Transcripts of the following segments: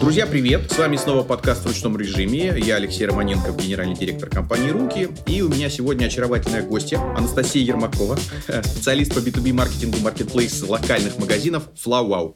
Друзья, привет! С вами снова подкаст в ручном режиме. Я Алексей Романенко, генеральный директор компании «Руки». И у меня сегодня очаровательная гостья Анастасия Ермакова, специалист по B2B маркетингу маркетплейс локальных магазинов FlowWow.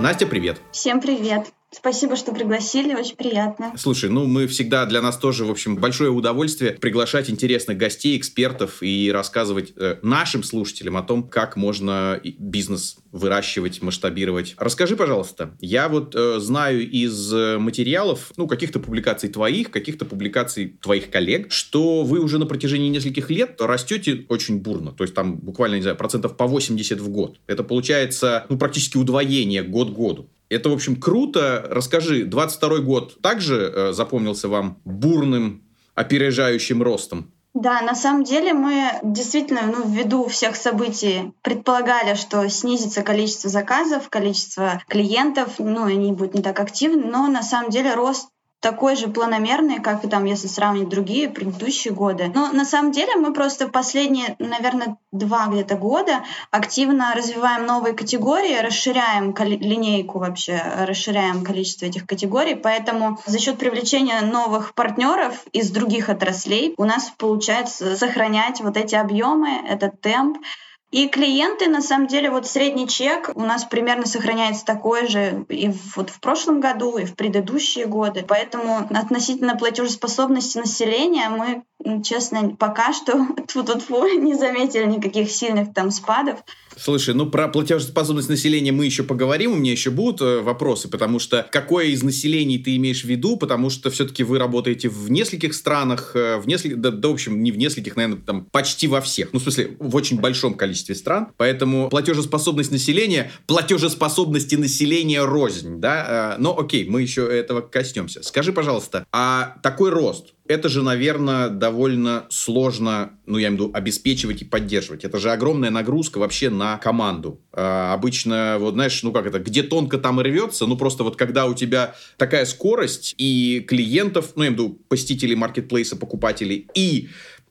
Настя, привет! Всем привет! Спасибо, что пригласили, очень приятно. Слушай, ну мы всегда для нас тоже, в общем, большое удовольствие приглашать интересных гостей, экспертов и рассказывать э, нашим слушателям о том, как можно бизнес выращивать, масштабировать. Расскажи, пожалуйста, я вот э, знаю из э, материалов, ну, каких-то публикаций твоих, каких-то публикаций твоих коллег, что вы уже на протяжении нескольких лет растете очень бурно. То есть там буквально, не знаю, процентов по 80 в год. Это получается, ну, практически удвоение год году. Это, в общем, круто. Расскажи, 22 год также э, запомнился вам бурным, опережающим ростом? Да, на самом деле мы действительно, ну, ввиду всех событий предполагали, что снизится количество заказов, количество клиентов, ну, они будут не так активны, но на самом деле рост такой же планомерный, как и там, если сравнить другие предыдущие годы. Но на самом деле мы просто последние, наверное, два где-то года активно развиваем новые категории, расширяем линейку вообще, расширяем количество этих категорий, поэтому за счет привлечения новых партнеров из других отраслей у нас получается сохранять вот эти объемы, этот темп, и клиенты, на самом деле, вот средний чек у нас примерно сохраняется такой же и вот в прошлом году, и в предыдущие годы. Поэтому относительно платежеспособности населения мы честно, пока что тут не заметили никаких сильных там спадов. Слушай, ну про платежеспособность населения мы еще поговорим, у меня еще будут э, вопросы, потому что какое из населений ты имеешь в виду, потому что все-таки вы работаете в нескольких странах, э, в нескольких, да, да, в общем, не в нескольких, наверное, там почти во всех, ну, в смысле, в очень большом количестве стран, поэтому платежеспособность населения, платежеспособности населения рознь, да, э, но окей, мы еще этого коснемся. Скажи, пожалуйста, а такой рост, это же, наверное, довольно сложно, ну, я имею в виду, обеспечивать и поддерживать. Это же огромная нагрузка вообще на команду. А, обычно, вот знаешь, ну как это, где тонко там и рвется, ну просто вот когда у тебя такая скорость и клиентов, ну, я имею в виду, посетителей маркетплейса, покупателей и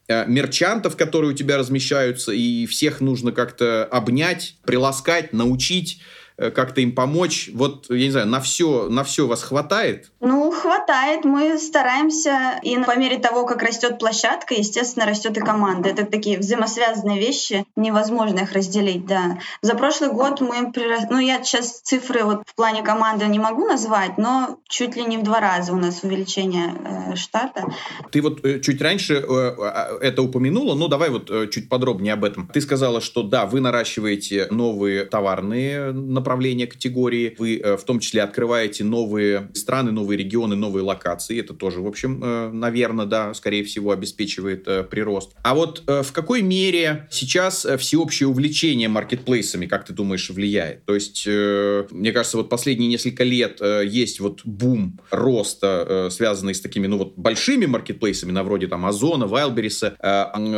э, мерчантов, которые у тебя размещаются, и всех нужно как-то обнять, приласкать, научить, как-то им помочь? Вот, я не знаю, на все, на все вас хватает? Ну, хватает. Мы стараемся. И по мере того, как растет площадка, естественно, растет и команда. Это такие взаимосвязанные вещи. Невозможно их разделить, да. За прошлый год мы... Ну, я сейчас цифры вот в плане команды не могу назвать, но чуть ли не в два раза у нас увеличение э, штата. Ты вот э, чуть раньше э, а, это упомянула, ну давай вот э, чуть подробнее об этом. Ты сказала, что да, вы наращиваете новые товарные направления категории. Вы э, в том числе открываете новые страны, новые регионы, новые локации. Это тоже, в общем, э, наверное, да, скорее всего, обеспечивает э, прирост. А вот в какой мере сейчас всеобщее увлечение маркетплейсами, как ты думаешь, влияет? То есть, мне кажется, вот последние несколько лет есть вот бум роста, связанный с такими, ну вот, большими маркетплейсами, на вроде там Озона, Вайлбериса.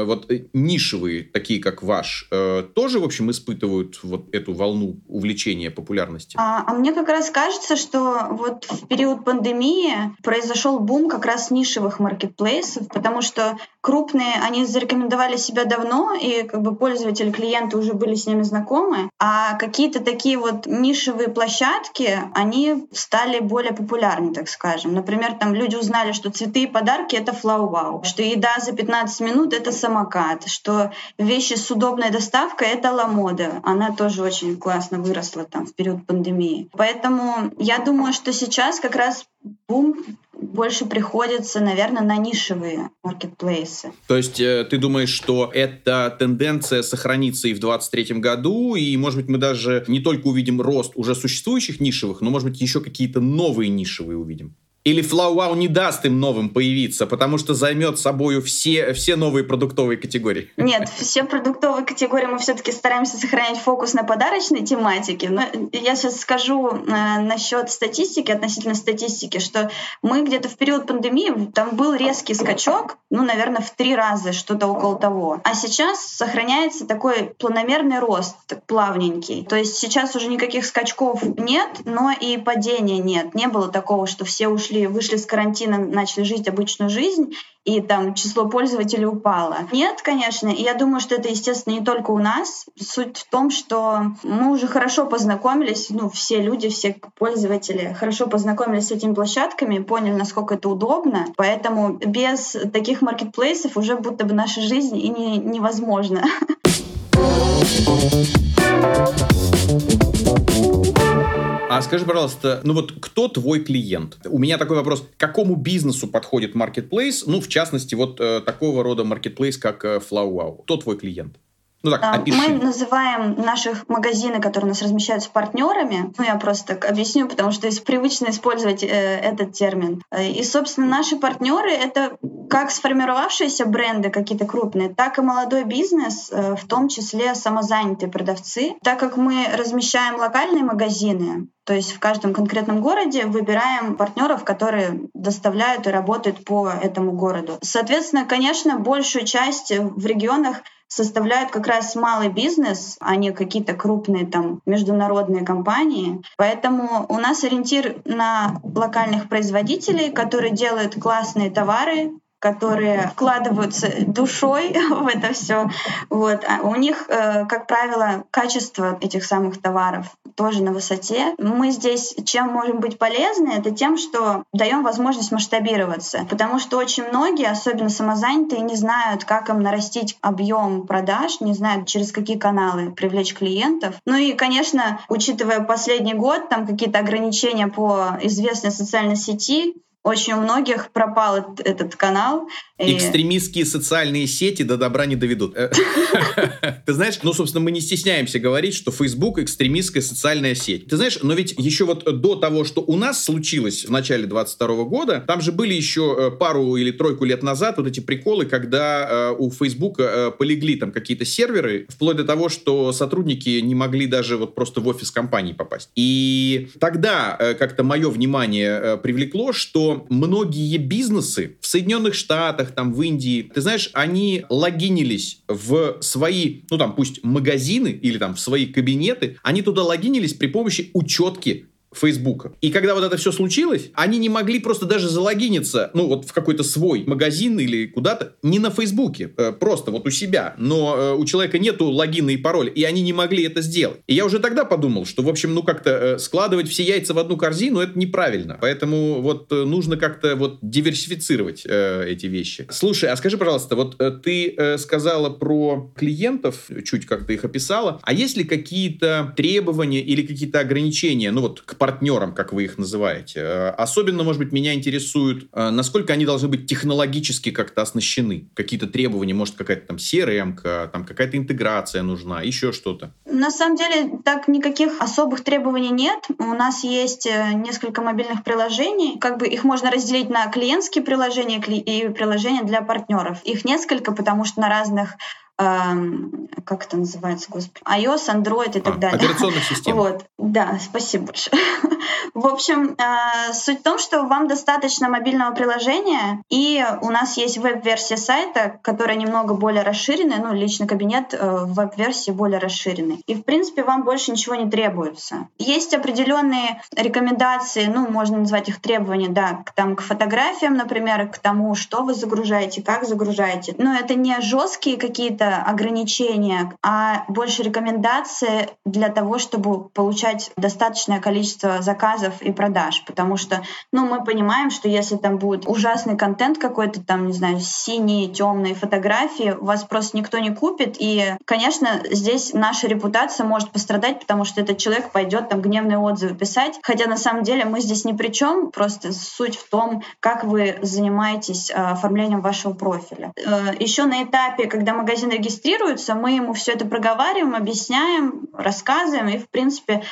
Вот нишевые, такие как ваш, тоже, в общем, испытывают вот эту волну увлечения увеличение популярности? А, а мне как раз кажется, что вот в период пандемии произошел бум как раз нишевых маркетплейсов, потому что крупные, они зарекомендовали себя давно, и как бы пользователи, клиенты уже были с ними знакомы, а какие-то такие вот нишевые площадки, они стали более популярны, так скажем. Например, там люди узнали, что цветы и подарки — это флау-вау, что еда за 15 минут — это самокат, что вещи с удобной доставкой — это ламода. Она тоже очень классно выросла там в период пандемии. Поэтому я думаю, что сейчас как раз бум больше приходится, наверное, на нишевые маркетплейсы. То есть э, ты думаешь, что эта тенденция сохранится и в 2023 году, и, может быть, мы даже не только увидим рост уже существующих нишевых, но, может быть, еще какие-то новые нишевые увидим? Или FlowWow не даст им новым появиться, потому что займет собою все, все новые продуктовые категории? Нет, все продуктовые категории мы все-таки стараемся сохранять фокус на подарочной тематике. Но я сейчас скажу э, насчет статистики, относительно статистики, что мы где-то в период пандемии, там был резкий скачок, ну, наверное, в три раза, что-то около того. А сейчас сохраняется такой планомерный рост, так, плавненький. То есть сейчас уже никаких скачков нет, но и падения нет. Не было такого, что все ушли пришли, вышли с карантина, начали жить обычную жизнь, и там число пользователей упало. Нет, конечно, и я думаю, что это, естественно, не только у нас. Суть в том, что мы уже хорошо познакомились, ну, все люди, все пользователи хорошо познакомились с этими площадками, поняли, насколько это удобно, поэтому без таких маркетплейсов уже будто бы наша жизнь и не, невозможна. А скажи, пожалуйста, ну вот кто твой клиент? У меня такой вопрос. К какому бизнесу подходит marketplace? Ну, в частности, вот э, такого рода marketplace, как э, FlowWow. Кто твой клиент? Ну так, а, опиши. Мы называем наших магазины, которые у нас размещаются партнерами. Ну, я просто так объясню, потому что привычно использовать э, этот термин. Э, и, собственно, наши партнеры — это как сформировавшиеся бренды какие-то крупные, так и молодой бизнес, э, в том числе самозанятые продавцы. Так как мы размещаем локальные магазины, то есть в каждом конкретном городе выбираем партнеров, которые доставляют и работают по этому городу. Соответственно, конечно, большую часть в регионах составляют как раз малый бизнес, а не какие-то крупные там международные компании. Поэтому у нас ориентир на локальных производителей, которые делают классные товары, которые вкладываются душой в это все. Вот. А у них, э, как правило, качество этих самых товаров тоже на высоте. Мы здесь чем можем быть полезны, это тем, что даем возможность масштабироваться. Потому что очень многие, особенно самозанятые, не знают, как им нарастить объем продаж, не знают, через какие каналы привлечь клиентов. Ну и, конечно, учитывая последний год, там какие-то ограничения по известной социальной сети, очень у многих пропал этот канал. Экстремистские социальные сети до добра не доведут. Э, ты знаешь, ну, собственно, мы не стесняемся говорить, что Facebook экстремистская социальная сеть. Ты знаешь, но ведь еще вот до того, что у нас случилось в начале 22 года, там же были еще э, пару или тройку лет назад вот эти приколы, когда э, у Facebook полегли там какие-то серверы, вплоть до того, что сотрудники не могли даже вот просто в офис компании попасть. И тогда как-то мое внимание привлекло, что многие бизнесы в Соединенных Штатах, там, в Индии, ты знаешь, они логинились в свои, ну там, пусть магазины или там в свои кабинеты, они туда логинились при помощи учетки Фейсбука. И когда вот это все случилось, они не могли просто даже залогиниться, ну вот в какой-то свой магазин или куда-то, не на Фейсбуке, э, просто вот у себя. Но э, у человека нету логина и пароля, и они не могли это сделать. И я уже тогда подумал, что, в общем, ну как-то э, складывать все яйца в одну корзину, это неправильно. Поэтому вот нужно как-то вот диверсифицировать эти вещи. Слушай, а скажи, пожалуйста, вот ты сказала про клиентов, чуть как ты их описала, а есть ли какие-то требования или какие-то ограничения, ну вот к партнерам, как вы их называете. Э, особенно, может быть, меня интересует, э, насколько они должны быть технологически как-то оснащены. Какие-то требования, может, какая-то там CRM, там какая-то интеграция нужна, еще что-то. На самом деле, так никаких особых требований нет. У нас есть э, несколько мобильных приложений. Как бы их можно разделить на клиентские приложения и приложения для партнеров. Их несколько, потому что на разных как это называется, господи, iOS, Android и так а, далее. Операционных систем. Вот, да, спасибо большое. В общем, э, суть в том, что вам достаточно мобильного приложения, и у нас есть веб-версия сайта, которая немного более расширенная, ну, личный кабинет э, в веб-версии более расширенный. И, в принципе, вам больше ничего не требуется. Есть определенные рекомендации, ну, можно назвать их требования, да, к, там, к фотографиям, например, к тому, что вы загружаете, как загружаете. Но это не жесткие какие-то ограничения, а больше рекомендации для того, чтобы получать достаточное количество заказов и продаж, потому что, ну, мы понимаем, что если там будет ужасный контент какой-то, там, не знаю, синие, темные фотографии, вас просто никто не купит, и, конечно, здесь наша репутация может пострадать, потому что этот человек пойдет там гневные отзывы писать, хотя на самом деле мы здесь ни при чем, просто суть в том, как вы занимаетесь э, оформлением вашего профиля. Э, Еще на этапе, когда магазин регистрируется, мы ему все это проговариваем, объясняем, рассказываем, и, в принципе,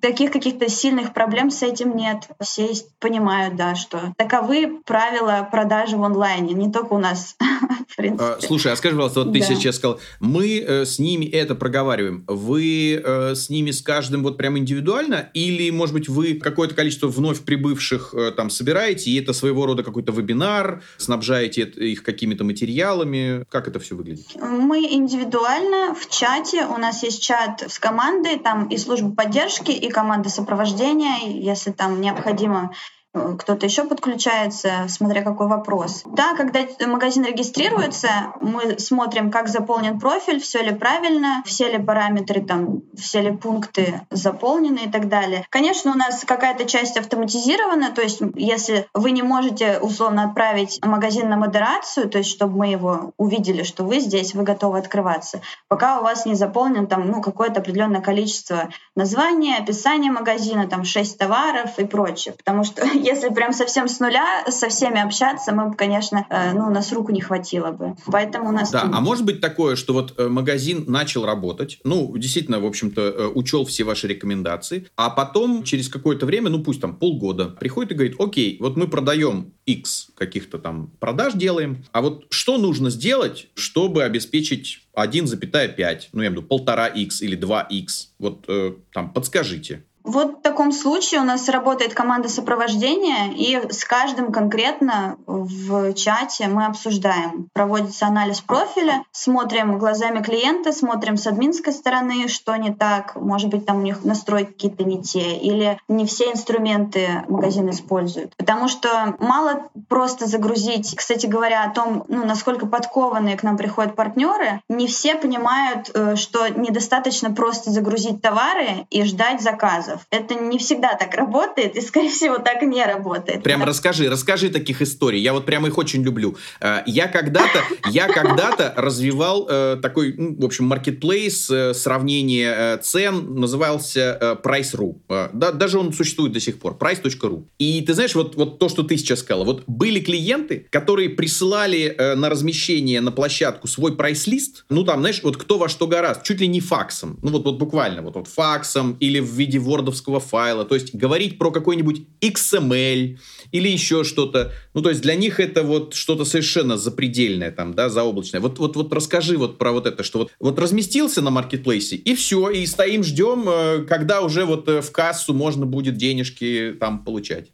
таких каких-то сильных проблем с этим нет. Все понимают, да, что таковы правила продажи в онлайне, не только у нас, в принципе. А, слушай, а скажи, пожалуйста, вот ты да. сейчас сказал, мы э, с ними это проговариваем. Вы э, с ними с каждым вот прям индивидуально? Или, может быть, вы какое-то количество вновь прибывших э, там собираете, и это своего рода какой-то вебинар, снабжаете их какими-то материалами? Как это все выглядит? Мы индивидуально в чате, у нас есть чат с командой, там и служба поддержки, и команда сопровождения, если там необходимо кто-то еще подключается, смотря какой вопрос. Да, когда магазин регистрируется, мы смотрим, как заполнен профиль, все ли правильно, все ли параметры, там, все ли пункты заполнены и так далее. Конечно, у нас какая-то часть автоматизирована, то есть если вы не можете условно отправить магазин на модерацию, то есть чтобы мы его увидели, что вы здесь, вы готовы открываться, пока у вас не заполнен там ну, какое-то определенное количество названия, описания магазина, там 6 товаров и прочее. Потому что если прям совсем с нуля со всеми общаться, мы бы, конечно, э, ну, у нас руку не хватило бы. Поэтому у нас... Да, а может быть такое, что вот э, магазин начал работать, ну, действительно, в общем-то, э, учел все ваши рекомендации, а потом через какое-то время, ну, пусть там полгода, приходит и говорит, окей, вот мы продаем X каких-то там продаж делаем, а вот что нужно сделать, чтобы обеспечить 1,5, ну, я имею в виду, полтора x или 2x? Вот э, там подскажите. Вот в таком случае у нас работает команда сопровождения, и с каждым конкретно в чате мы обсуждаем. Проводится анализ профиля, смотрим глазами клиента, смотрим с админской стороны, что не так, может быть, там у них настройки какие-то не те, или не все инструменты магазин использует. Потому что мало просто загрузить, кстати говоря, о том, ну, насколько подкованные к нам приходят партнеры, не все понимают, э, что недостаточно просто загрузить товары и ждать заказа рассказов. Это не всегда так работает, и, скорее всего, так не работает. Прям расскажи, расскажи таких историй. Я вот прям их очень люблю. Э, я когда-то, я когда-то развивал э, такой, ну, в общем, маркетплейс, э, сравнение цен, назывался Price.ru. Да, даже он существует до сих пор, price.ru. И ты знаешь, вот, вот то, что ты сейчас сказала, вот были клиенты, которые присылали на размещение на площадку свой прайс-лист, ну там, знаешь, вот кто во что гораздо, чуть ли не факсом, ну вот, вот буквально, вот, вот факсом или в виде Word вордовского файла, то есть говорить про какой-нибудь XML или еще что-то. Ну, то есть для них это вот что-то совершенно запредельное там, да, заоблачное. Вот, вот, вот расскажи вот про вот это, что вот, вот разместился на маркетплейсе, и все, и стоим, ждем, э, когда уже вот э, в кассу можно будет денежки там получать.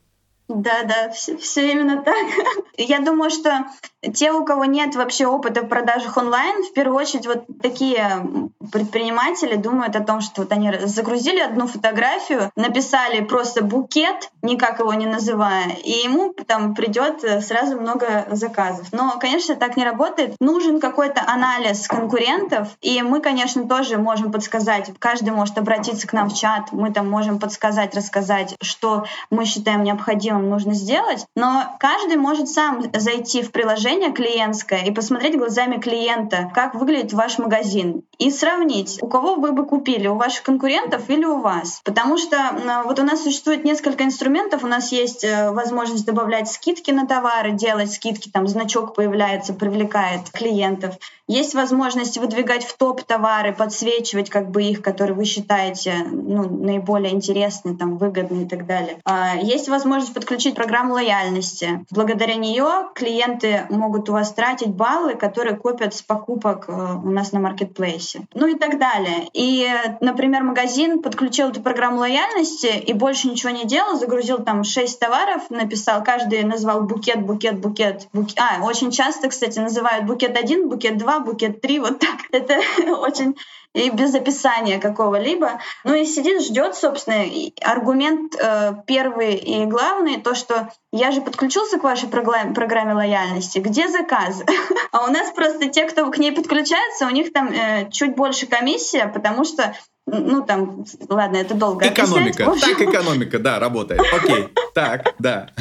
Да, да, все, все именно так. Я думаю, что те, у кого нет вообще опыта в продажах онлайн, в первую очередь вот такие предприниматели думают о том, что вот они загрузили одну фотографию, написали просто букет, никак его не называя, и ему там придет э, сразу много заказов. Но, конечно, так не работает. Нужен какой-то анализ конкурентов, и мы, конечно, тоже можем подсказать. Каждый может обратиться к нам в чат, мы там можем подсказать, рассказать, что мы считаем необходимым нужно сделать. Но каждый может сам зайти в приложение приложение клиентское и посмотреть глазами клиента, как выглядит ваш магазин. И сравнить, у кого вы бы купили, у ваших конкурентов или у вас. Потому что вот у нас существует несколько инструментов. У нас есть э, возможность добавлять скидки на товары, делать скидки, там значок появляется, привлекает клиентов. Есть возможность выдвигать в топ товары, подсвечивать как бы их, которые вы считаете ну, наиболее интересные, там, выгодные и так далее. А, есть возможность подключить программу лояльности. Благодаря нее клиенты могут у вас тратить баллы, которые копят с покупок э, у нас на маркетплейсе. Ну и так далее. И, например, магазин подключил эту программу лояльности и больше ничего не делал, загрузил там 6 товаров, написал, каждый назвал букет, букет, букет, букет. А, очень часто, кстати, называют букет 1, букет 2, букет три, вот так. Это очень и без описания какого-либо. Ну и сидит, ждет, собственно, и аргумент э, первый и главный, то, что я же подключился к вашей программе, программе лояльности, где заказ? а у нас просто те, кто к ней подключается, у них там э, чуть больше комиссия, потому что ну там, ладно, это долго Экономика, так экономика, да, работает. Окей, так, да.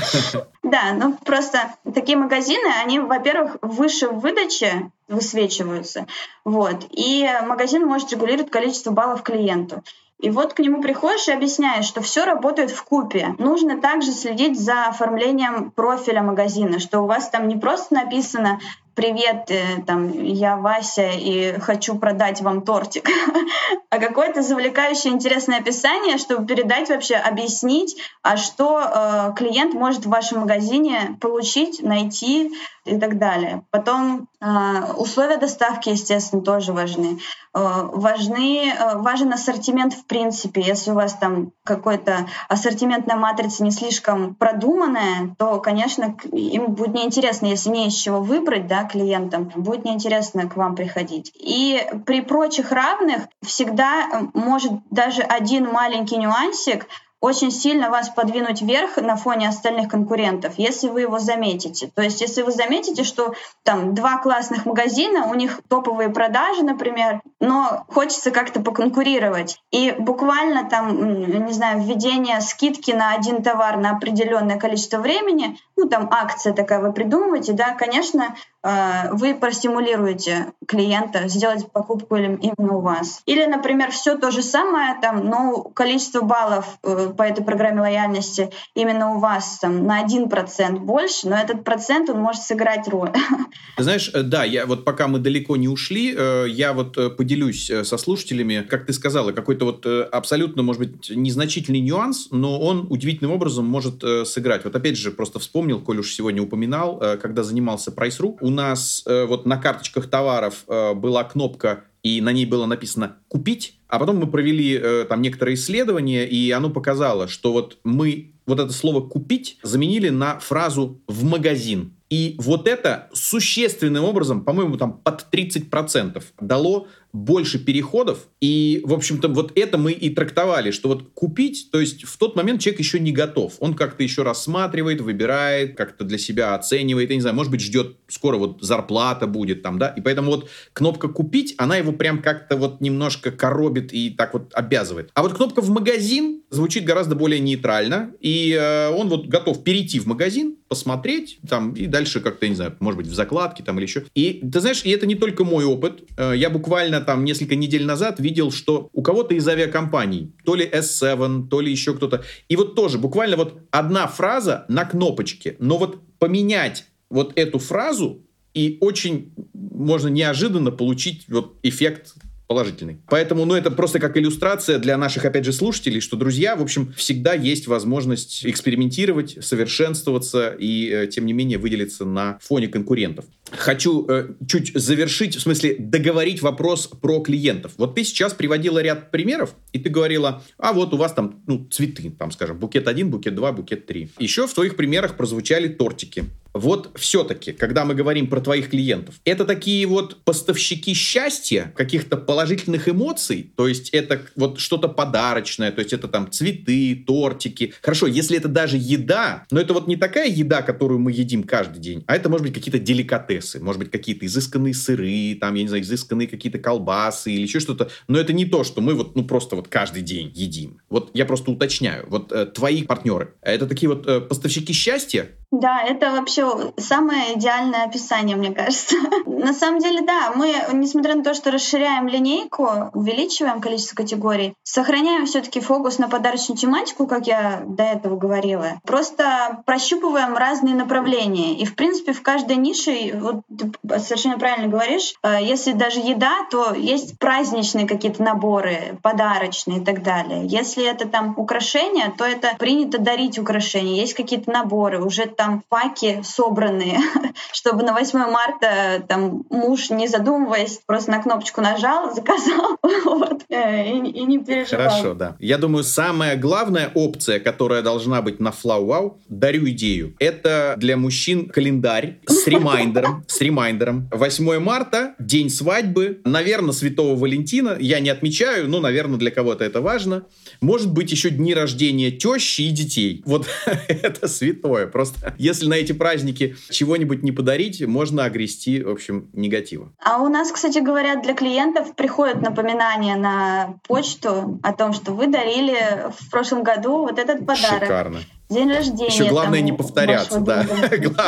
Да, ну просто такие магазины, они, во-первых, выше в выдаче высвечиваются, вот, и магазин может регулировать количество баллов клиенту. И вот к нему приходишь и объясняешь, что все работает в купе. Нужно также следить за оформлением профиля магазина, что у вас там не просто написано привет, э, там, я Вася и хочу продать вам тортик, а какое-то завлекающее интересное описание, чтобы передать вообще, объяснить, а что э, клиент может в вашем магазине получить, найти и так далее. Потом э, условия доставки, естественно, тоже важны. Э, важны э, важен ассортимент в принципе. Если у вас там какой-то ассортиментная матрица не слишком продуманная, то, конечно, им будет неинтересно, если не из чего выбрать, да, клиентам, будет неинтересно к вам приходить. И при прочих равных всегда э, может даже один маленький нюансик очень сильно вас подвинуть вверх на фоне остальных конкурентов, если вы его заметите. То есть если вы заметите, что там два классных магазина, у них топовые продажи, например, но хочется как-то поконкурировать. И буквально там, не знаю, введение скидки на один товар на определенное количество времени, ну там акция такая вы придумываете, да, конечно, вы простимулируете клиента сделать покупку именно у вас. Или, например, все то же самое, там, но количество баллов э, по этой программе лояльности именно у вас там, на 1% больше, но этот процент, он может сыграть роль. Знаешь, э, да, я вот пока мы далеко не ушли, я вот поделюсь со слушателями, как ты сказала, какой-то вот абсолютно, может быть, незначительный нюанс, но он удивительным образом может сыграть. Вот опять же, просто вспомнил, коль уж сегодня упоминал, когда занимался Price.ru, у нас вот на карточках товаров была кнопка и на ней было написано «купить», а потом мы провели э, там некоторые исследования, и оно показало, что вот мы вот это слово «купить» заменили на фразу «в магазин». И вот это существенным образом, по-моему, там под 30% дало больше переходов. И, в общем-то, вот это мы и трактовали, что вот купить, то есть в тот момент человек еще не готов. Он как-то еще рассматривает, выбирает, как-то для себя оценивает, я не знаю, может быть, ждет, скоро вот зарплата будет там, да, и поэтому вот кнопка «купить», она его прям как-то вот немножко коробит и так вот обязывает. А вот кнопка «в магазин» звучит гораздо более нейтрально, и э, он вот готов перейти в магазин, посмотреть там и дальше как-то, не знаю, может быть, в закладке там или еще. И ты знаешь, и это не только мой опыт. Э, я буквально там несколько недель назад видел, что у кого-то из авиакомпаний, то ли S7, то ли еще кто-то, и вот тоже буквально вот одна фраза на кнопочке, но вот поменять вот эту фразу и очень можно неожиданно получить вот эффект положительный. Поэтому, ну, это просто как иллюстрация для наших, опять же, слушателей, что, друзья, в общем, всегда есть возможность экспериментировать, совершенствоваться и, э, тем не менее, выделиться на фоне конкурентов. Хочу э, чуть завершить, в смысле, договорить вопрос про клиентов. Вот ты сейчас приводила ряд примеров, и ты говорила, а вот у вас там, ну, цветы, там, скажем, букет один, букет два, букет три. Еще в твоих примерах прозвучали тортики. Вот все-таки, когда мы говорим про твоих клиентов, это такие вот поставщики счастья, каких-то положительных эмоций, то есть это вот что-то подарочное, то есть это там цветы, тортики. Хорошо, если это даже еда, но это вот не такая еда, которую мы едим каждый день, а это может быть какие-то деликатесы, может быть какие-то изысканные сыры, там, я не знаю, изысканные какие-то колбасы или еще что-то, но это не то, что мы вот, ну, просто вот каждый день едим. Вот я просто уточняю, вот э, твои партнеры, это такие вот э, поставщики счастья, да, это вообще самое идеальное описание, мне кажется. На самом деле, да, мы, несмотря на то, что расширяем линейку, увеличиваем количество категорий, сохраняем все-таки фокус на подарочную тематику, как я до этого говорила. Просто прощупываем разные направления. И, в принципе, в каждой нише, вот ты совершенно правильно говоришь, э, если даже еда, то есть праздничные какие-то наборы, подарочные и так далее. Если это там украшения, то это принято дарить украшения. Есть какие-то наборы, уже там паки собранные, чтобы на 8 марта там муж, не задумываясь, просто на кнопочку нажал, заказал вот, э, и, и не переживал. Хорошо, да. Я думаю, самая главная опция, которая должна быть на Flowwow, дарю идею. Это для мужчин календарь с reminder ом, с reminder ом. 8 марта, день свадьбы, наверное, Святого Валентина. Я не отмечаю, но, наверное, для кого-то это важно. Может быть, еще дни рождения тещи и детей. Вот это святое. Просто если на эти праздники чего-нибудь не подарить, можно огрести, в общем, негатива. А у нас, кстати говоря, для клиентов приходят напоминания на почту о том, что вы дарили в прошлом году вот этот подарок. Шикарно. День рождения. Еще главное не повторяться, да.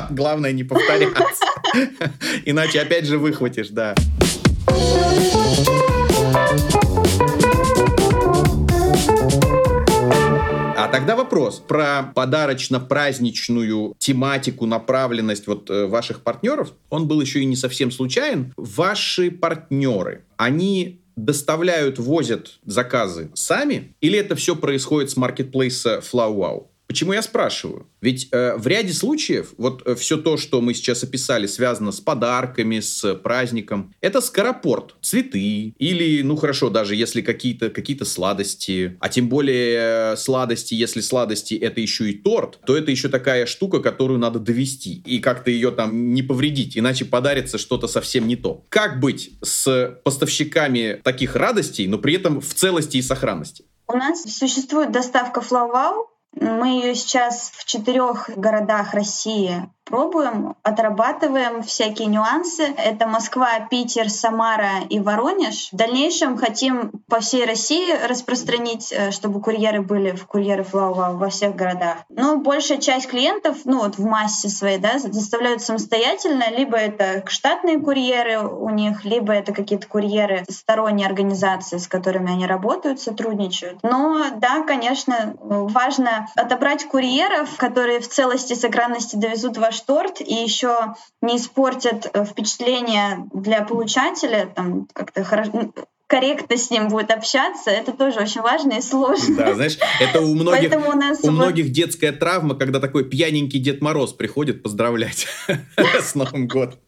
Главное не повторяться. Иначе опять же выхватишь, да. Тогда вопрос про подарочно-праздничную тематику, направленность вот э, ваших партнеров. Он был еще и не совсем случайен. Ваши партнеры, они доставляют, возят заказы сами, или это все происходит с маркетплейса FlowWow? Почему я спрашиваю? Ведь э, в ряде случаев вот э, все то, что мы сейчас описали, связано с подарками, с праздником, это скоропорт, цветы или, ну хорошо, даже если какие-то какие сладости, а тем более э, сладости, если сладости это еще и торт, то это еще такая штука, которую надо довести и как-то ее там не повредить, иначе подарится что-то совсем не то. Как быть с поставщиками таких радостей, но при этом в целости и сохранности? У нас существует доставка FlowWow. Мы ее сейчас в четырех городах России пробуем, отрабатываем всякие нюансы. Это Москва, Питер, Самара и Воронеж. В дальнейшем хотим по всей России распространить, э, чтобы курьеры были в курьеры Флауа во всех городах. Но большая часть клиентов, ну вот в массе своей, да, доставляют самостоятельно, либо это штатные курьеры у них, либо это какие-то курьеры сторонние организации, с которыми они работают, сотрудничают. Но да, конечно, важно отобрать курьеров, которые в целости и сохранности довезут ваш ваш торт и еще не испортят э, впечатление для получателя, там как-то хорошо корректно с ним будет общаться, это тоже очень важно и сложно. Да, знаешь, это у многих, у, нас у многих детская травма, когда такой пьяненький Дед Мороз приходит поздравлять с Новым годом.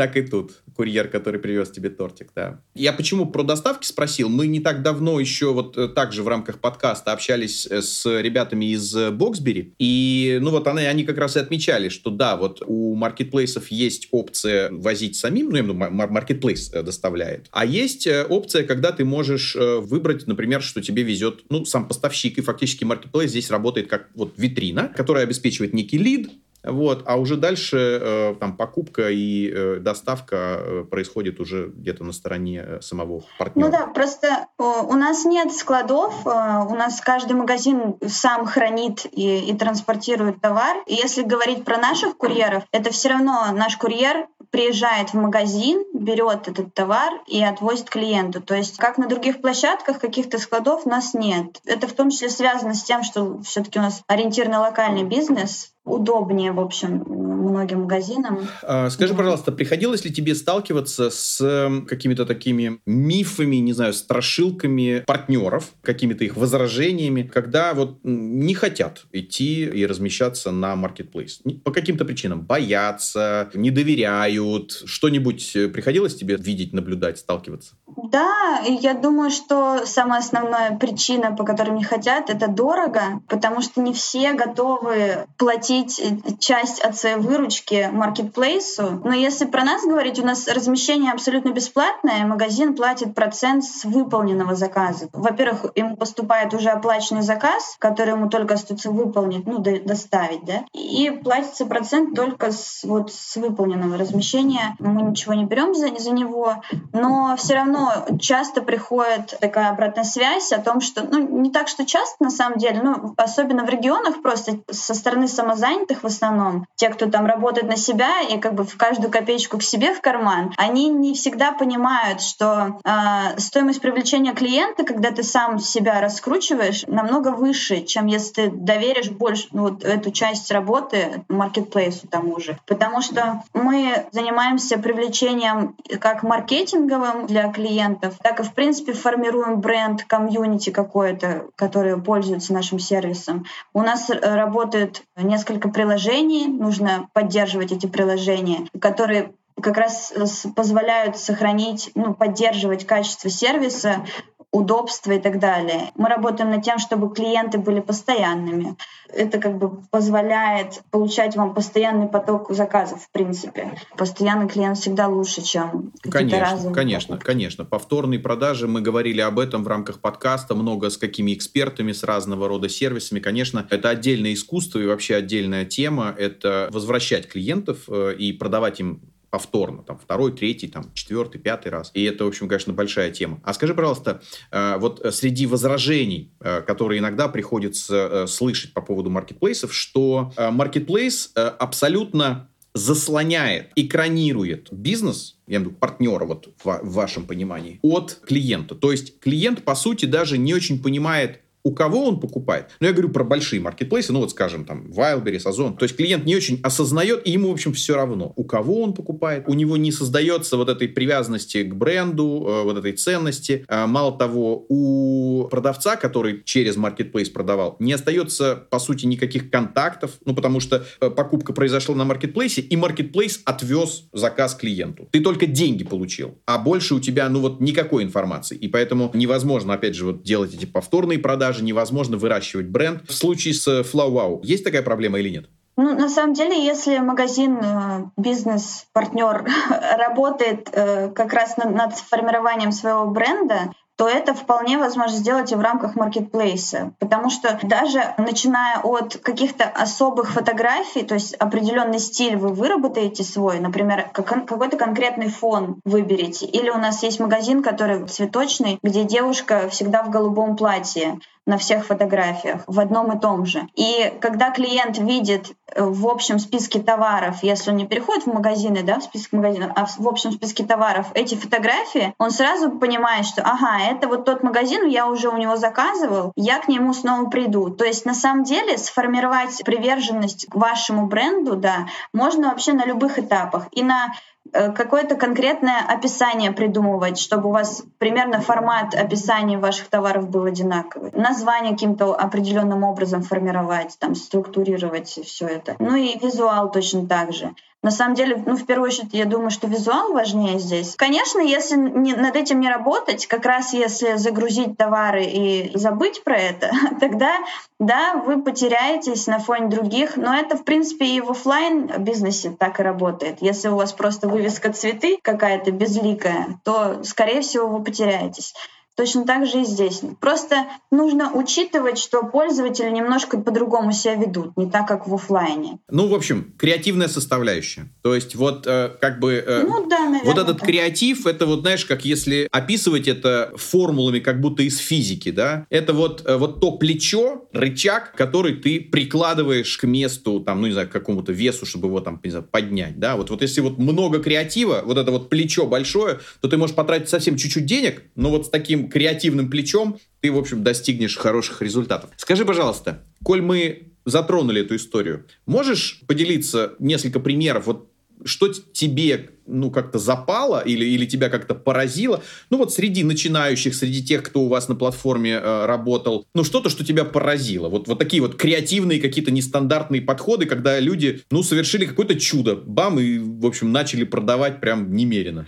Так и тут. Курьер, который привез тебе тортик, да. Я почему про доставки спросил? Мы не так давно еще вот э, также в рамках подкаста общались э, с ребятами из Боксбери. И, ну вот они, они как раз и отмечали, что да, вот у маркетплейсов есть опция возить самим, ну, именно маркетплейс э, доставляет. А есть опция, когда ты можешь выбрать, например, что тебе везет, ну, сам поставщик, и фактически маркетплейс здесь работает как вот витрина, которая обеспечивает некий лид, вот, а уже дальше э, там покупка и э, доставка э, происходит уже где-то на стороне э, самого партнера. Ну да, просто э, у нас нет складов, э, у нас каждый магазин сам хранит и, и транспортирует товар. И если говорить про наших курьеров, это все равно наш курьер приезжает в магазин, берет этот товар и отвозит клиенту. То есть, как на других площадках, каких-то складов у нас нет. Это в том числе связано с тем, что все-таки у нас ориентированный локальный бизнес, удобнее, в общем, многим магазинам. А, скажи, пожалуйста, приходилось ли тебе сталкиваться с какими-то такими мифами, не знаю, страшилками партнеров, какими-то их возражениями, когда вот не хотят идти и размещаться на маркетплейс? По каким-то причинам. Боятся, не доверяют. Что-нибудь э, приходилось тебе видеть, наблюдать, сталкиваться? Да, я думаю, что самая основная причина, по которой не хотят, это дорого, потому что не все готовы платить э, часть от своей выручки маркетплейсу. Но если про нас говорить, у нас размещение абсолютно бесплатное, магазин платит процент с выполненного заказа. Во-первых, ему поступает уже оплаченный заказ, который ему только остается выполнить, ну, доставить, да, и платится процент только с, вот, с выполненного размещения. Мы ничего не берем за, за него, но все равно часто приходит такая обратная связь о том, что, ну, не так, что часто на самом деле, ну, особенно в регионах просто со стороны самозанятых в основном, те, кто там работает на себя и как бы в каждую копеечку к себе в карман, они не всегда понимают, что э, стоимость привлечения клиента, когда ты сам себя раскручиваешь, намного выше, чем если ты доверишь больше ну, вот эту часть работы маркетплейсу тому же. Потому что мы занимаемся привлечением как маркетинговым для клиентов, так и, в принципе, формируем бренд, комьюнити какое-то, которое пользуется нашим сервисом. У нас работает несколько приложений, нужно поддерживать эти приложения, которые как раз позволяют сохранить, ну, поддерживать качество сервиса, удобства и так далее. Мы работаем над тем, чтобы клиенты были постоянными. Это как бы позволяет получать вам постоянный поток заказов, в принципе. Постоянный клиент всегда лучше, чем Конечно, разовые конечно, покупки. конечно. Повторные продажи, мы говорили об этом в рамках подкаста, много с какими экспертами, с разного рода сервисами. Конечно, это отдельное искусство и вообще отдельная тема. Это возвращать клиентов э, и продавать им повторно, там, второй, третий, там, четвертый, пятый раз. И это, в общем, конечно, большая тема. А скажи, пожалуйста, э, вот среди возражений, э, которые иногда приходится э, слышать по поводу маркетплейсов, что маркетплейс абсолютно заслоняет, экранирует бизнес, я имею в виду партнера вот в вашем понимании, от клиента. То есть клиент, по сути, даже не очень понимает, у кого он покупает. Ну, я говорю про большие маркетплейсы, ну, вот, скажем, там, Wildberries, Озон. То есть клиент не очень осознает, и ему, в общем, все равно, у кого он покупает. У него не создается вот этой привязанности к бренду, э, вот этой ценности. А, мало того, у продавца, который через маркетплейс продавал, не остается, по сути, никаких контактов, ну, потому что э, покупка произошла на маркетплейсе, и маркетплейс отвез заказ клиенту. Ты только деньги получил, а больше у тебя, ну, вот никакой информации. И поэтому невозможно, опять же, вот делать эти повторные продажи, даже невозможно выращивать бренд. В случае с FlowWow есть такая проблема или нет? Ну, на самом деле, если магазин, э, бизнес-партнер работает э, как раз над формированием своего бренда, то это вполне возможно сделать и в рамках маркетплейса. Потому что даже начиная от каких-то особых фотографий, то есть определенный стиль вы выработаете свой, например, какой-то конкретный фон выберете. Или у нас есть магазин, который цветочный, где девушка всегда в голубом платье на всех фотографиях в одном и том же. И когда клиент видит э, в общем списке товаров, если он не переходит в магазины, да, в список магазинов, а в общем списке товаров эти фотографии, он сразу понимает, что ага, это вот тот магазин, я уже у него заказывал, я к нему снова приду. То есть на самом деле сформировать приверженность к вашему бренду, да, можно вообще на любых этапах. И на какое-то конкретное описание придумывать, чтобы у вас примерно формат описания ваших товаров был одинаковый. Название каким-то определенным образом формировать, там, структурировать все это. Ну и визуал точно так же. На самом деле, ну, в первую очередь, я думаю, что визуал важнее здесь. Конечно, если не, над этим не работать, как раз если загрузить товары и забыть про это, тогда, да, вы потеряетесь на фоне других. Но это, в принципе, и в офлайн бизнесе так и работает. Если у вас просто вывеска цветы какая-то безликая, то, скорее всего, вы потеряетесь. Точно так же и здесь. Просто нужно учитывать, что пользователи немножко по-другому себя ведут, не так, как в офлайне. Ну, в общем, креативная составляющая. То есть вот э, как бы... Э, ну, да, наверное, вот этот так. креатив, это вот, знаешь, как если описывать это формулами как будто из физики, да? Это вот, э, вот то плечо, рычаг, который ты прикладываешь к месту, там, ну, не знаю, к какому-то весу, чтобы его там, не знаю, поднять, да? Вот, вот если вот много креатива, вот это вот плечо большое, то ты можешь потратить совсем чуть-чуть денег, но вот с таким креативным плечом ты, в общем, достигнешь хороших результатов. Скажи, пожалуйста, коль мы затронули эту историю, можешь поделиться несколько примеров, вот что тебе ну, как-то запало или, или тебя как-то поразило, ну, вот среди начинающих, среди тех, кто у вас на платформе э, работал, ну, что-то, что тебя поразило. Вот, вот такие вот креативные какие-то нестандартные подходы, когда люди, ну, совершили какое-то чудо, бам, и, в общем, начали продавать прям немерено.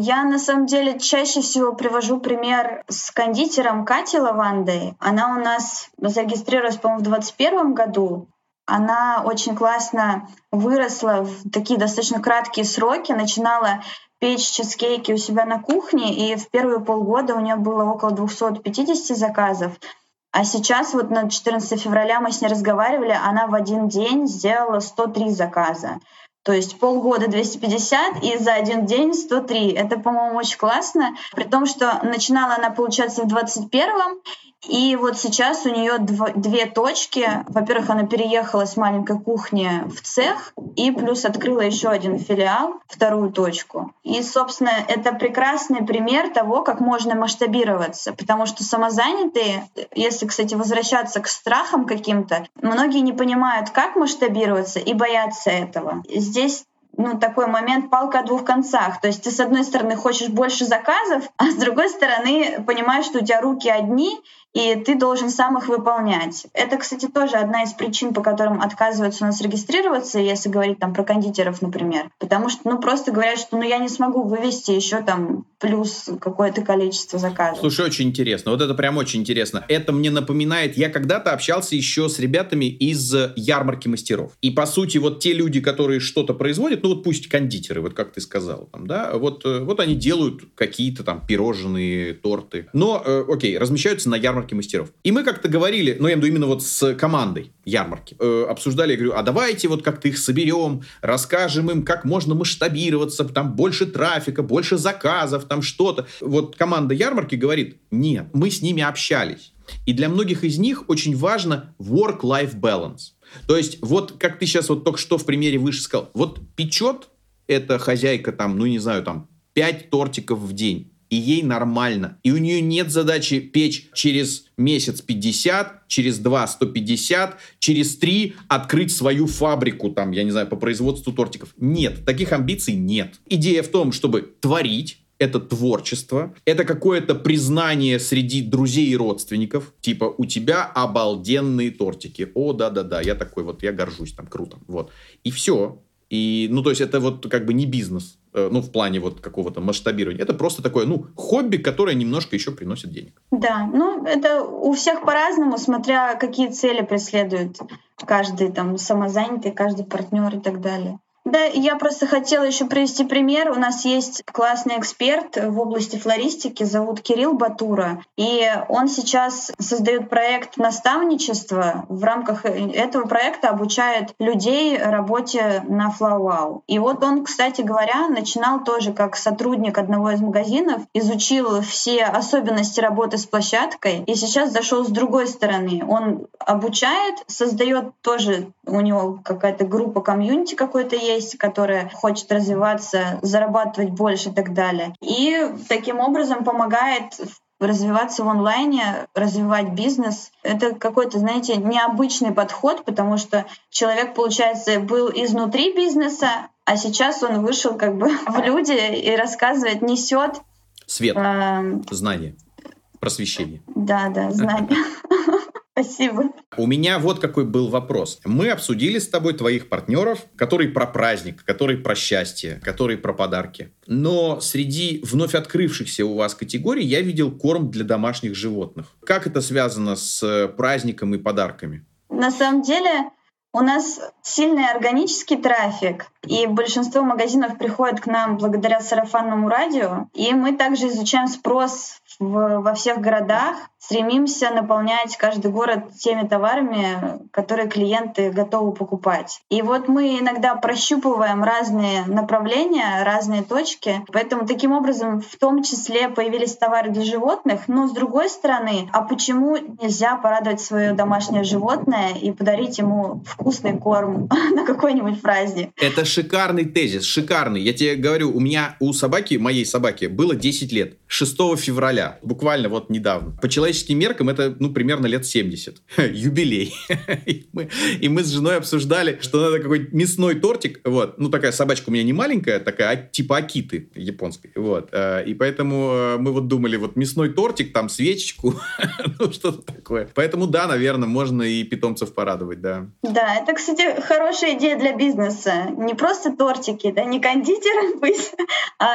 Я, на самом деле, чаще всего привожу пример с кондитером Катей Лавандой. Она у нас зарегистрировалась, по-моему, в 2021 году она очень классно выросла в такие достаточно краткие сроки, начинала печь чизкейки у себя на кухне, и в первые полгода у нее было около 250 заказов. А сейчас вот на 14 февраля мы с ней разговаривали, она в один день сделала 103 заказа. То есть полгода 250 и за один день 103. Это, по-моему, очень классно. При том, что начинала она, получаться, в 21-м, и вот сейчас у нее дв- две точки. Во-первых, она переехала с маленькой кухни в цех и плюс открыла еще один филиал, вторую точку. И, собственно, это прекрасный пример того, как можно масштабироваться, потому что самозанятые, если, кстати, возвращаться к страхам каким-то, многие не понимают, как масштабироваться и боятся этого. Здесь ну, такой момент палка о двух концах. То есть ты, с одной стороны, хочешь больше заказов, а с другой стороны, понимаешь, что у тебя руки одни, и ты должен сам их выполнять. Это, кстати, тоже одна из причин, по которым отказываются у нас регистрироваться, если говорить там про кондитеров, например. Потому что, ну, просто говорят, что ну, я не смогу вывести еще там плюс какое-то количество заказов. Слушай, очень интересно. Вот это прям очень интересно. Это мне напоминает, я когда-то общался еще с ребятами из ярмарки мастеров. И, по сути, вот те люди, которые что-то производят, ну, вот пусть кондитеры, вот как ты сказал, там, да, вот, э, вот они делают какие-то там пирожные, торты. Но, э, окей, размещаются на ярмарке мастеров. И мы как-то говорили, ну, я имею в виду именно вот с командой ярмарки, э, обсуждали, я говорю, а давайте вот как-то их соберем, расскажем им, как можно масштабироваться, там больше трафика, больше заказов, там что-то. Вот команда ярмарки говорит, нет, мы с ними общались. И для многих из них очень важно work-life balance. То есть вот как ты сейчас вот только что в примере выше сказал, вот печет эта хозяйка там, ну не знаю, там 5 тортиков в день и ей нормально. И у нее нет задачи печь через месяц 50, через 2 150, через 3 открыть свою фабрику, там, я не знаю, по производству тортиков. Нет, таких амбиций нет. Идея в том, чтобы творить, это творчество, это какое-то признание среди друзей и родственников, типа у тебя обалденные тортики, о да-да-да, я такой вот, я горжусь там, круто, вот, и все, и, ну, то есть это вот как бы не бизнес, ну, в плане вот какого-то масштабирования. Это просто такое, ну, хобби, которое немножко еще приносит денег. Да, ну, это у всех по-разному, смотря какие цели преследует каждый там самозанятый, каждый партнер и так далее. Да, я просто хотела еще привести пример. У нас есть классный эксперт в области флористики, зовут Кирилл Батура, и он сейчас создает проект наставничества. В рамках этого проекта обучает людей работе на FlowWow. И вот он, кстати говоря, начинал тоже как сотрудник одного из магазинов, изучил все особенности работы с площадкой, и сейчас зашел с другой стороны. Он обучает, создает тоже у него какая-то группа комьюнити какой-то есть, которая хочет развиваться, зарабатывать больше и так далее. И таким образом помогает развиваться в онлайне, развивать бизнес. Это какой-то, знаете, необычный подход, потому что человек, получается, был изнутри бизнеса, а сейчас он вышел как бы в люди и рассказывает, несет свет, э, знание, просвещение. Да, да, знание. Спасибо. У меня вот какой был вопрос. Мы обсудили с тобой твоих партнеров, которые про праздник, которые про счастье, которые про подарки. Но среди вновь открывшихся у вас категорий я видел корм для домашних животных. Как это связано с э, праздником и подарками? На самом деле у нас сильный органический трафик, и большинство магазинов приходят к нам благодаря сарафанному радио. И мы также изучаем спрос в, во всех городах, стремимся наполнять каждый город теми товарами, которые клиенты готовы покупать. И вот мы иногда прощупываем разные направления, разные точки. Поэтому таким образом в том числе появились товары для животных. Но с другой стороны, а почему нельзя порадовать свое домашнее животное и подарить ему вкусный корм на какой-нибудь праздник? Это шикарный тезис, шикарный. Я тебе говорю, у меня у собаки, моей собаки, было 10 лет. 6 февраля, буквально вот недавно. По человеческим меркам это, ну, примерно лет 70. Юбилей. и, мы, и мы с женой обсуждали, что надо какой-то мясной тортик. Вот. Ну, такая собачка у меня не маленькая, такая, а, типа акиты японской. Вот. Э, и поэтому э, мы вот думали, вот мясной тортик, там свечечку, ну, что-то такое. Поэтому, да, наверное, можно и питомцев порадовать, да. Да, это, кстати, хорошая идея для бизнеса. Не просто тортики, да, не кондитером быть, а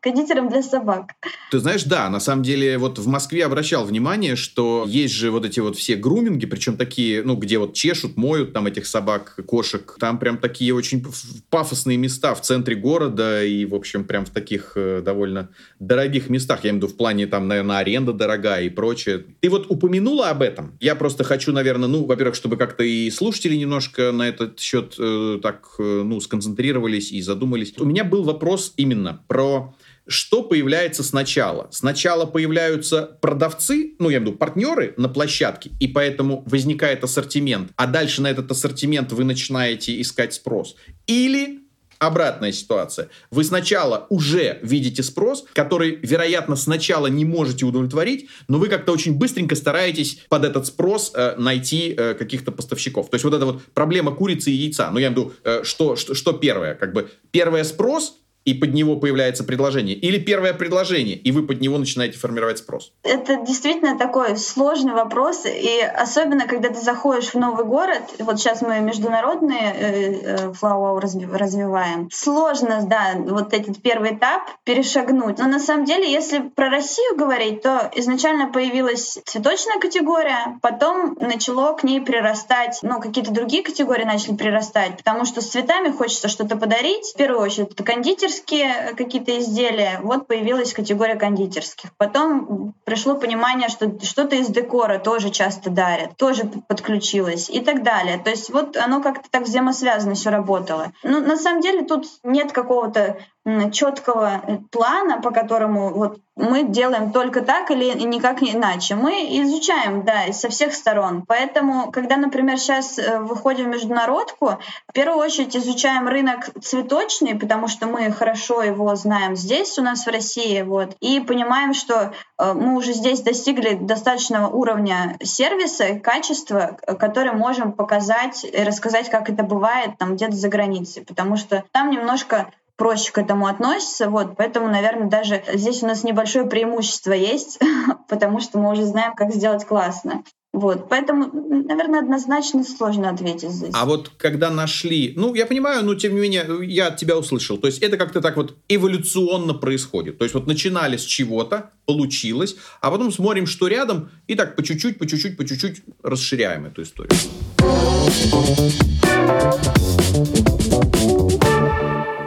кондитером для собак. Ты знаешь, да, на самом деле вот в Москве обращал внимание, что есть же вот эти вот все груминги, причем такие, ну, где вот чешут, моют там этих собак, кошек. Там прям такие очень пафосные места в центре города и, в общем, прям в таких э, довольно дорогих местах. Я имею в виду в плане там, наверное, аренда дорогая и прочее. Ты вот упомянула об этом. Я просто хочу, наверное, ну, во-первых, чтобы как-то и слушатели немножко на этот счет э, так, э, ну, сконцентрировались и задумались. У меня был вопрос именно про что появляется сначала? Сначала появляются продавцы, ну, я имею в виду партнеры на площадке, и поэтому возникает ассортимент, а дальше на этот ассортимент вы начинаете искать спрос. Или обратная ситуация. Вы сначала уже видите спрос, который, вероятно, сначала не можете удовлетворить, но вы как-то очень быстренько стараетесь под этот спрос э, найти э, каких-то поставщиков. То есть вот эта вот проблема курицы и яйца. Ну, я имею в виду, э, что, что, что первое? Как бы первое спрос, и под него появляется предложение, или первое предложение, и вы под него начинаете формировать спрос? Это действительно такой сложный вопрос, и особенно, когда ты заходишь в новый город, вот сейчас мы международные э, флау э, развиваем, сложно, да, вот этот первый этап перешагнуть. Но на самом деле, если про Россию говорить, то изначально появилась цветочная категория, потом начало к ней прирастать, ну, какие-то другие категории начали прирастать, потому что с цветами хочется что-то подарить. В первую очередь, это кондитер кондитерские какие-то изделия, вот появилась категория кондитерских. Потом пришло понимание, что что-то из декора тоже часто дарят, тоже подключилось и так далее. То есть вот оно как-то так взаимосвязано все работало. Ну, на самом деле тут нет какого-то четкого э, плана, по которому вот мы делаем только так или никак иначе. Мы изучаем, да, со всех сторон. Поэтому, когда, например, сейчас э, выходим в международку, в первую очередь изучаем рынок цветочный, потому что мы хорошо его знаем здесь у нас в России, вот, и понимаем, что э, мы уже здесь достигли достаточного уровня сервиса качества, который можем показать и рассказать, как это бывает там где-то за границей, потому что там немножко проще к этому относятся. Вот, поэтому, наверное, даже здесь у нас небольшое преимущество есть, потому что мы уже знаем, как сделать классно. Вот, поэтому, наверное, однозначно сложно ответить здесь. А вот когда нашли, ну, я понимаю, но тем не менее, я от тебя услышал. То есть это как-то так вот эволюционно происходит. То есть вот начинали с чего-то, получилось, а потом смотрим, что рядом, и так по чуть-чуть, по чуть-чуть, по чуть-чуть расширяем эту историю.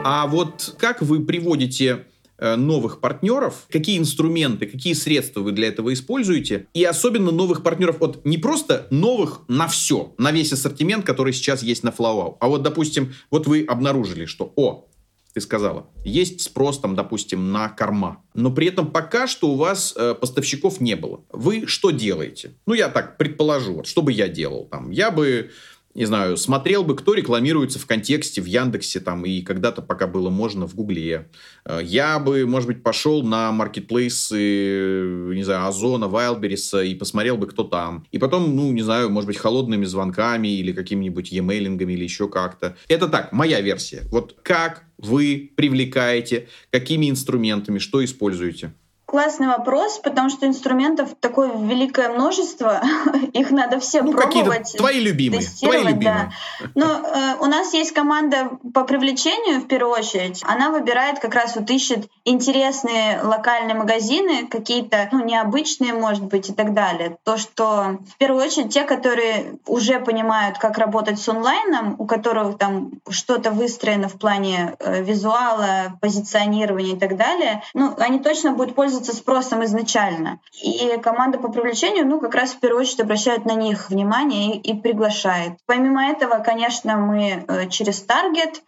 А вот как вы приводите Э, новых партнеров, какие инструменты, какие средства вы для этого используете, и особенно новых партнеров, вот не просто новых на все, на весь ассортимент, который сейчас есть на FlowOut, а вот, допустим, вот вы обнаружили, что, о, ты сказала, есть спрос там, допустим, на корма, но при этом пока что у вас э, поставщиков не было. Вы что делаете? Ну, я так предположу, вот, что бы я делал там. Я бы не знаю, смотрел бы, кто рекламируется в контексте в Яндексе там и когда-то пока было можно в Гугле. Э, я бы, может быть, пошел на маркетплейсы, не знаю, Озона, Вайлбериса и посмотрел бы, кто там. И потом, ну, не знаю, может быть, холодными звонками или какими-нибудь e-mailingами или еще как-то. Это так, моя версия. Вот как вы привлекаете, какими инструментами, что используете? Классный вопрос, потому что инструментов такое великое множество, их надо все ну, пробовать. Твои любимые. Твои любимые. Да. Но э, у нас есть команда по привлечению в первую очередь. Она выбирает как раз вот ищет интересные локальные магазины, какие-то ну необычные, может быть, и так далее. То, что в первую очередь те, которые уже понимают, как работать с онлайном, у которых там что-то выстроено в плане э, визуала, позиционирования и так далее, ну они точно будут пользоваться пользуются спросом изначально. И команда по привлечению, ну, как раз в первую очередь обращает на них внимание и, и приглашает. Помимо этого, конечно, мы э, через таргет,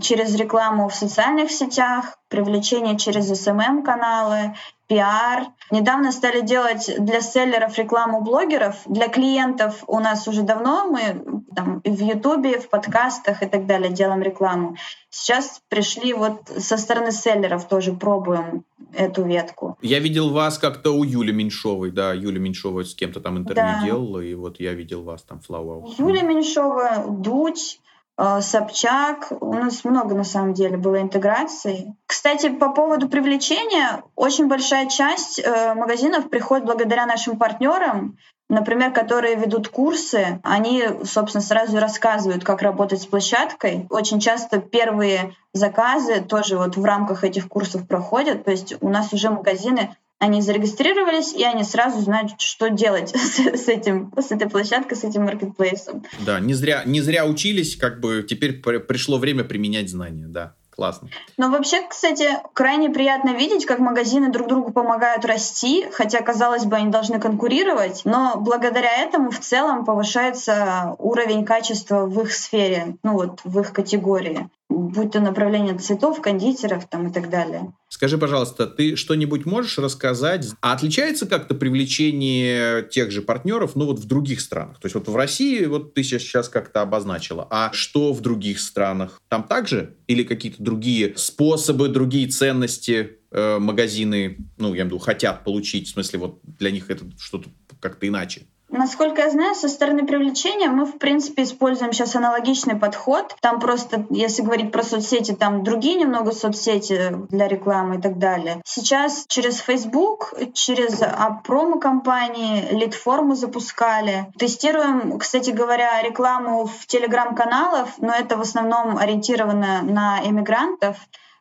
через рекламу в социальных сетях, привлечение через SMM-каналы, пиар. Недавно стали делать для селлеров рекламу блогеров. Для клиентов у нас уже давно мы там, в Ютубе, в подкастах и так далее делаем рекламу. Сейчас пришли вот со стороны селлеров тоже пробуем эту ветку. Я видел вас как-то у Юли Меньшовой, да, Юля Меньшова с кем-то там интервью да. делала, и вот я видел вас там в Flow Юля Меньшова, Дудь, Собчак. У нас много, на самом деле, было интеграций. Кстати, по поводу привлечения, очень большая часть э, магазинов приходит благодаря нашим партнерам, например, которые ведут курсы, они, собственно, сразу рассказывают, как работать с площадкой. Очень часто первые заказы тоже вот в рамках этих курсов проходят. То есть у нас уже магазины они зарегистрировались, и они сразу знают, что делать с, с этим, с этой площадкой, с этим маркетплейсом. Да, не зря, не зря учились, как бы теперь пришло время применять знания, да. Классно. Но вообще, кстати, крайне приятно видеть, как магазины друг другу помогают расти, хотя, казалось бы, они должны конкурировать, но благодаря этому в целом повышается уровень качества в их сфере, ну вот в их категории будь то направление цветов, кондитеров там и так далее. Скажи, пожалуйста, ты что-нибудь можешь рассказать? А отличается как-то привлечение тех же партнеров, ну вот в других странах? То есть вот в России, вот ты сейчас как-то обозначила, а что в других странах? Там также? Или какие-то другие способы, другие ценности э, магазины, ну, я имею в виду, хотят получить? В смысле, вот для них это что-то как-то иначе? Насколько я знаю, со стороны привлечения мы, в принципе, используем сейчас аналогичный подход. Там просто, если говорить про соцсети, там другие немного соцсети для рекламы и так далее. Сейчас через Facebook, через промо-компании, лид-форму запускали. Тестируем, кстати говоря, рекламу в телеграм-каналах, но это в основном ориентировано на эмигрантов.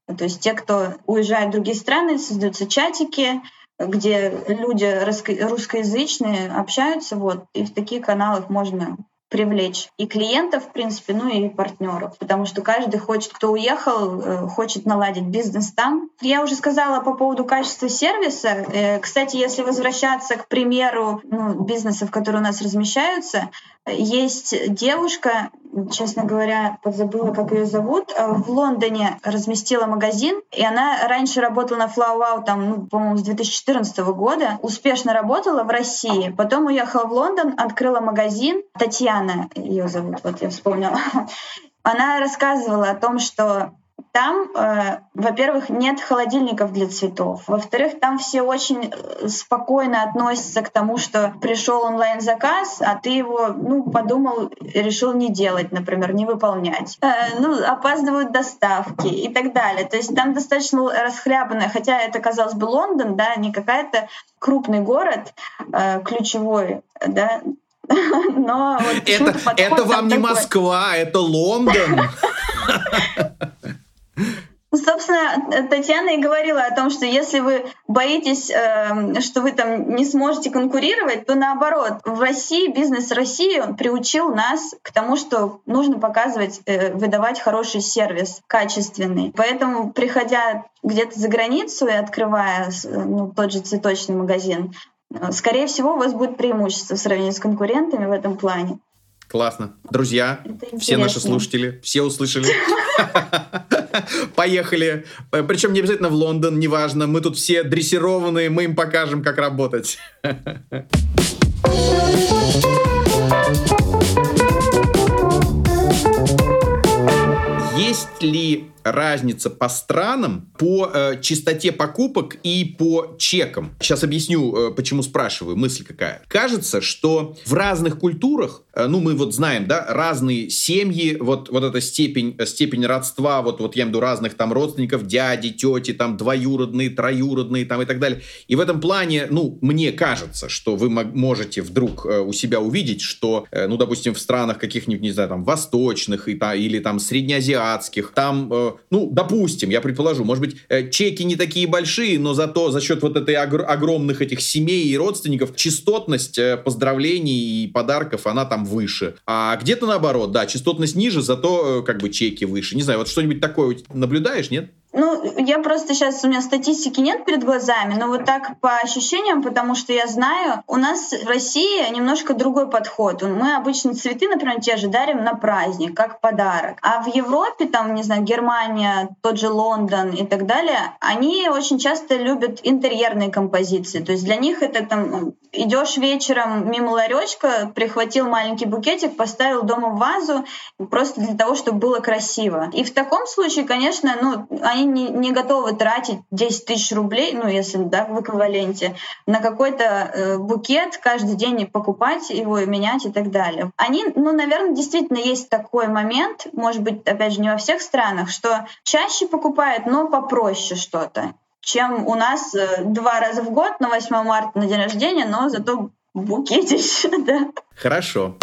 То есть те, кто уезжает в другие страны, создаются чатики, где люди русскоязычные общаются, вот, и в таких каналах можно привлечь и клиентов, в принципе, ну и партнеров, потому что каждый хочет, кто уехал, э, хочет наладить бизнес там. Я уже сказала по поводу качества сервиса. Э, кстати, если возвращаться к примеру ну, бизнесов, которые у нас размещаются, есть девушка, честно говоря, подзабыла, как ее зовут, э, в Лондоне разместила магазин, и она раньше работала на Flow там, ну, по-моему, с 2014 года, успешно работала в России, потом уехала в Лондон, открыла магазин, Татьяна ее зовут, вот я вспомнила. Она рассказывала о том, что там, э, во-первых, нет холодильников для цветов. Во-вторых, там все очень э, спокойно относятся к тому, что пришел онлайн-заказ, а ты его, ну, подумал, решил не делать, например, не выполнять. Э, ну, опаздывают доставки и так далее. То есть там достаточно расхлябанное, хотя это, казалось бы, Лондон, да, не какая-то крупный город, э, ключевой, да, но вот это, это вам не такой. Москва, это Лондон. Собственно, Татьяна и говорила о том, что если вы боитесь, э, что вы там не сможете конкурировать, то наоборот, в России, бизнес России, он приучил нас к тому, что нужно показывать, э, выдавать хороший сервис, качественный. Поэтому, приходя где-то за границу и открывая ну, тот же цветочный магазин, э, скорее всего, у вас будет преимущество в сравнении с конкурентами в этом плане. Классно. Друзья, все наши слушатели, все услышали. Поехали. Причем не обязательно в Лондон, неважно. Мы тут все дрессированные, мы им покажем, как работать. Есть ли разница по странам, по э, частоте покупок и по чекам. Сейчас объясню, э, почему спрашиваю, мысль какая. Кажется, что в разных культурах, э, ну мы вот знаем, да, разные семьи, вот, вот эта степень, э, степень родства, вот, вот я имею в виду разных там родственников, дяди, тети, там двоюродные, троюродные там и так далее. И в этом плане, ну, мне кажется, что вы можете вдруг э, у себя увидеть, что, э, ну, допустим, в странах каких-нибудь, не знаю, там, восточных и, та, или там среднеазиатских, там э, ну, допустим, я предположу, может быть, э, чеки не такие большие, но зато за счет вот этой огр- огромных этих семей и родственников частотность э, поздравлений и подарков, она там выше. А где-то наоборот, да, частотность ниже, зато э, как бы чеки выше. Не знаю, вот что-нибудь такое наблюдаешь, нет? Ну, я просто сейчас, у меня статистики нет перед глазами, но вот так по ощущениям, потому что я знаю, у нас в России немножко другой подход. Мы обычно цветы, например, те же дарим на праздник, как подарок. А в Европе, там, не знаю, Германия, тот же Лондон и так далее, они очень часто любят интерьерные композиции. То есть для них это там идешь вечером мимо ларечка, прихватил маленький букетик, поставил дома вазу, просто для того, чтобы было красиво. И в таком случае, конечно, ну, они не, не готовы тратить 10 тысяч рублей, ну, если да, в эквиваленте, на какой-то э, букет каждый день покупать его и менять и так далее. Они, ну, наверное, действительно есть такой момент, может быть, опять же, не во всех странах, что чаще покупают, но попроще что-то, чем у нас э, два раза в год на 8 марта на день рождения, но зато букетище, да. Хорошо.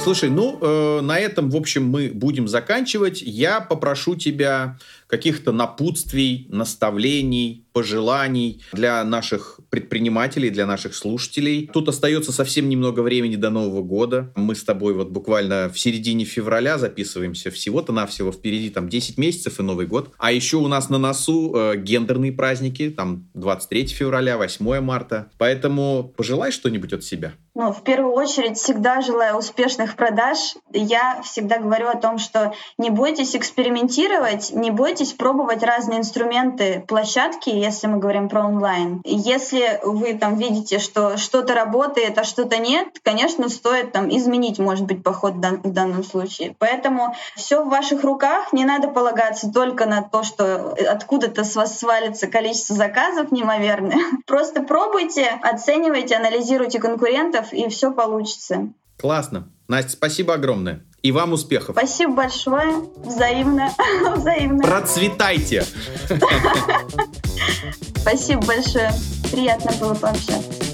Слушай, ну, э, на этом, в общем, мы будем заканчивать. Я попрошу тебя каких-то напутствий, наставлений, пожеланий для наших предпринимателей, для наших слушателей. Тут остается совсем немного времени до Нового года. Мы с тобой вот буквально в середине февраля записываемся. Всего-то навсего впереди там 10 месяцев и Новый год. А еще у нас на носу э, гендерные праздники, там 23 февраля, 8 марта. Поэтому пожелай что-нибудь от себя ну, в первую очередь всегда желаю успешных продаж. Я всегда говорю о том, что не бойтесь экспериментировать, не бойтесь пробовать разные инструменты, площадки, если мы говорим про онлайн. Если вы там видите, что что-то работает, а что-то нет, конечно, стоит там изменить, может быть, поход в данном случае. Поэтому все в ваших руках, не надо полагаться только на то, что откуда-то с вас свалится количество заказов неимоверное. Просто пробуйте, оценивайте, анализируйте конкурентов, и все получится. Классно. Настя, спасибо огромное. И вам успехов. Спасибо большое. Взаимно. Взаимно. Процветайте. Спасибо большое. Приятно было пообщаться.